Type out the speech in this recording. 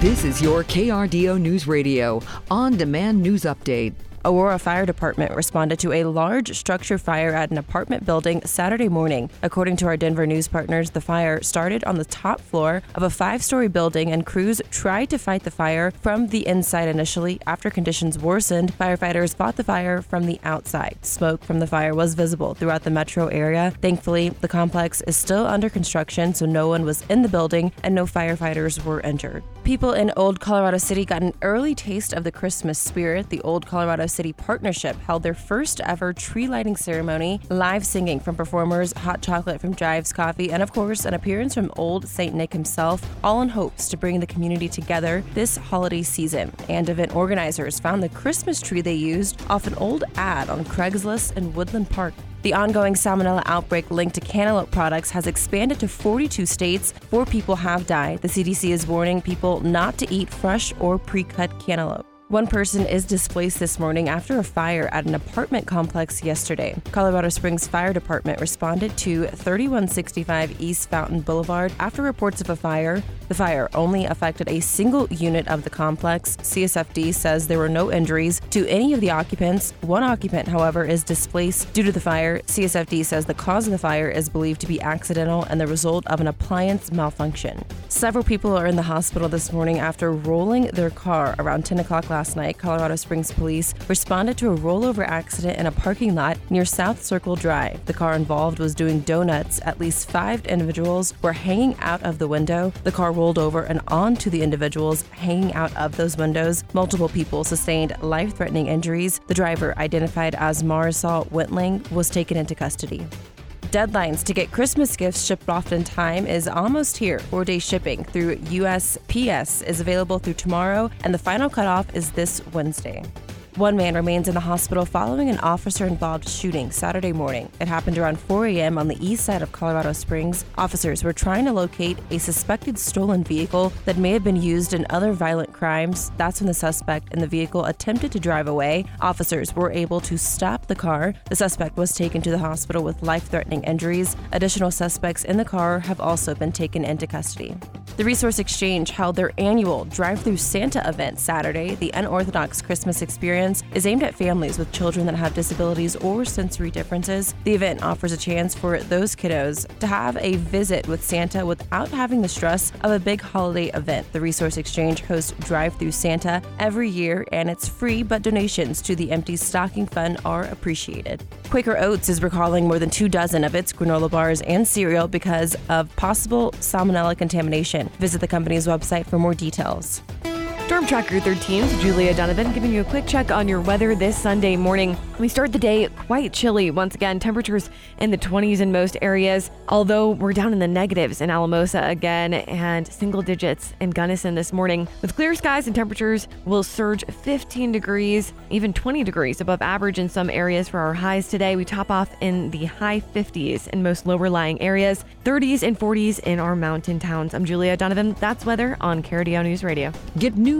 This is your KRDO News Radio on demand news update. Aurora Fire Department responded to a large structure fire at an apartment building Saturday morning. According to our Denver news partners, the fire started on the top floor of a five story building, and crews tried to fight the fire from the inside initially. After conditions worsened, firefighters fought the fire from the outside. Smoke from the fire was visible throughout the metro area. Thankfully, the complex is still under construction, so no one was in the building and no firefighters were injured. People in Old Colorado City got an early taste of the Christmas spirit. The Old Colorado City Partnership held their first ever tree lighting ceremony, live singing from performers, hot chocolate from Jives Coffee, and of course, an appearance from Old St. Nick himself, all in hopes to bring the community together this holiday season. And event organizers found the Christmas tree they used off an old ad on Craigslist in Woodland Park. The ongoing salmonella outbreak linked to cantaloupe products has expanded to 42 states. Four people have died. The CDC is warning people not to eat fresh or pre cut cantaloupe. One person is displaced this morning after a fire at an apartment complex yesterday. Colorado Springs Fire Department responded to 3165 East Fountain Boulevard after reports of a fire. The fire only affected a single unit of the complex. CSFD says there were no injuries to any of the occupants. One occupant, however, is displaced due to the fire. CSFD says the cause of the fire is believed to be accidental and the result of an appliance malfunction. Several people are in the hospital this morning after rolling their car around 10 o'clock last last night, Colorado Springs police responded to a rollover accident in a parking lot near South Circle Drive. The car involved was doing donuts. At least five individuals were hanging out of the window. The car rolled over and onto the individuals hanging out of those windows. Multiple people sustained life threatening injuries. The driver, identified as Marisol Wentling, was taken into custody deadlines to get Christmas gifts shipped off in time is almost here. Four day shipping through USPS is available through tomorrow, and the final cutoff is this Wednesday. One man remains in the hospital following an officer involved shooting Saturday morning. It happened around 4 a.m. on the east side of Colorado Springs. Officers were trying to locate a suspected stolen vehicle that may have been used in other violent crimes. That's when the suspect in the vehicle attempted to drive away. Officers were able to stop the car. The suspect was taken to the hospital with life threatening injuries. Additional suspects in the car have also been taken into custody. The Resource Exchange held their annual Drive Through Santa event Saturday. The unorthodox Christmas experience is aimed at families with children that have disabilities or sensory differences. The event offers a chance for those kiddos to have a visit with Santa without having the stress of a big holiday event. The Resource Exchange hosts Drive Through Santa every year, and it's free, but donations to the Empty Stocking Fund are appreciated. Quaker Oats is recalling more than two dozen of its granola bars and cereal because of possible salmonella contamination. Visit the company's website for more details. Storm Tracker 13's Julia Donovan giving you a quick check on your weather this Sunday morning. We start the day quite chilly. Once again, temperatures in the 20s in most areas, although we're down in the negatives in Alamosa again and single digits in Gunnison this morning. With clear skies and temperatures will surge 15 degrees, even 20 degrees above average in some areas for our highs today. We top off in the high 50s in most lower lying areas, 30s and 40s in our mountain towns. I'm Julia Donovan. That's weather on KRDO News Radio. Get news